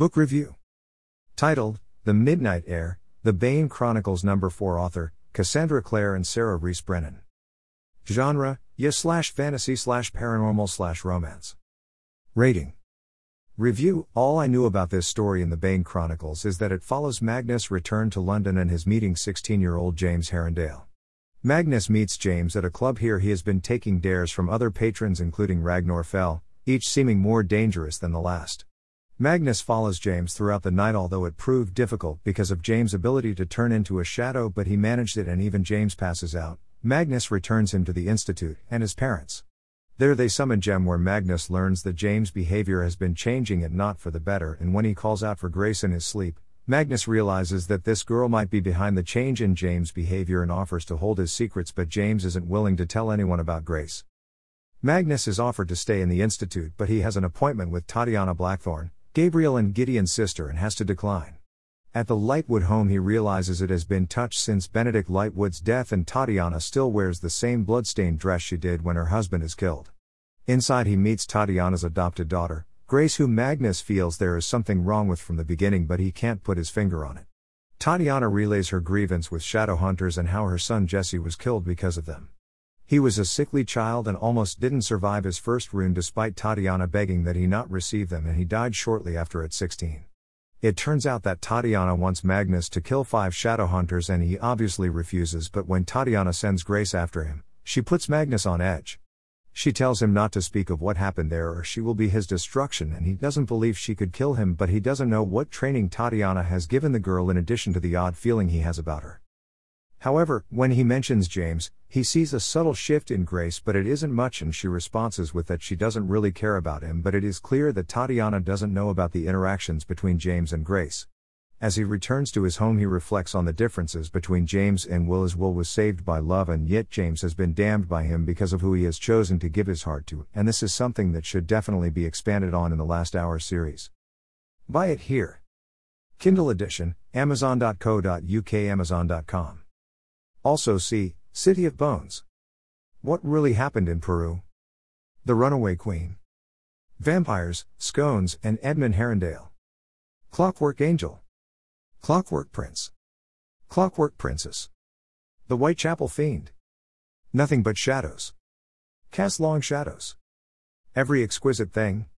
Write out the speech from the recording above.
Book Review Titled, The Midnight Heir, The Bane Chronicles Number 4 Author, Cassandra Clare and Sarah Rees Brennan. Genre, YA slash fantasy slash paranormal slash romance. Rating Review All I knew about this story in the Bane Chronicles is that it follows Magnus' return to London and his meeting 16 year old James Herondale. Magnus meets James at a club here he has been taking dares from other patrons, including Ragnor Fell, each seeming more dangerous than the last. Magnus follows James throughout the night, although it proved difficult because of James' ability to turn into a shadow, but he managed it and even James passes out. Magnus returns him to the Institute and his parents. There they summon Jem where Magnus learns that James' behavior has been changing and not for the better and when he calls out for Grace in his sleep, Magnus realizes that this girl might be behind the change in James' behavior and offers to hold his secrets but James isn't willing to tell anyone about Grace. Magnus is offered to stay in the Institute but he has an appointment with Tatiana Blackthorn, Gabriel and Gideon's sister and has to decline. At the Lightwood home, he realizes it has been touched since Benedict Lightwood's death, and Tatiana still wears the same bloodstained dress she did when her husband is killed. Inside, he meets Tatiana's adopted daughter, Grace, who Magnus feels there is something wrong with from the beginning, but he can't put his finger on it. Tatiana relays her grievance with shadow hunters and how her son Jesse was killed because of them. He was a sickly child and almost didn't survive his first rune despite Tatiana begging that he not receive them, and he died shortly after at 16. It turns out that Tatiana wants Magnus to kill five Shadowhunters and he obviously refuses, but when Tatiana sends Grace after him, she puts Magnus on edge. She tells him not to speak of what happened there or she will be his destruction, and he doesn't believe she could kill him, but he doesn't know what training Tatiana has given the girl in addition to the odd feeling he has about her. However, when he mentions James, he sees a subtle shift in Grace, but it isn't much, and she responds with that she doesn't really care about him. But it is clear that Tatiana doesn't know about the interactions between James and Grace. As he returns to his home, he reflects on the differences between James and Will, as Will was saved by love, and yet James has been damned by him because of who he has chosen to give his heart to, and this is something that should definitely be expanded on in the Last Hour series. Buy it here. Kindle edition, Amazon.co.uk, Amazon.com. Also see City of Bones. What really happened in Peru? The Runaway Queen. Vampires, Scones, and Edmund Herondale. Clockwork Angel. Clockwork Prince. Clockwork Princess. The Whitechapel Fiend. Nothing but shadows. Cast long shadows. Every exquisite thing,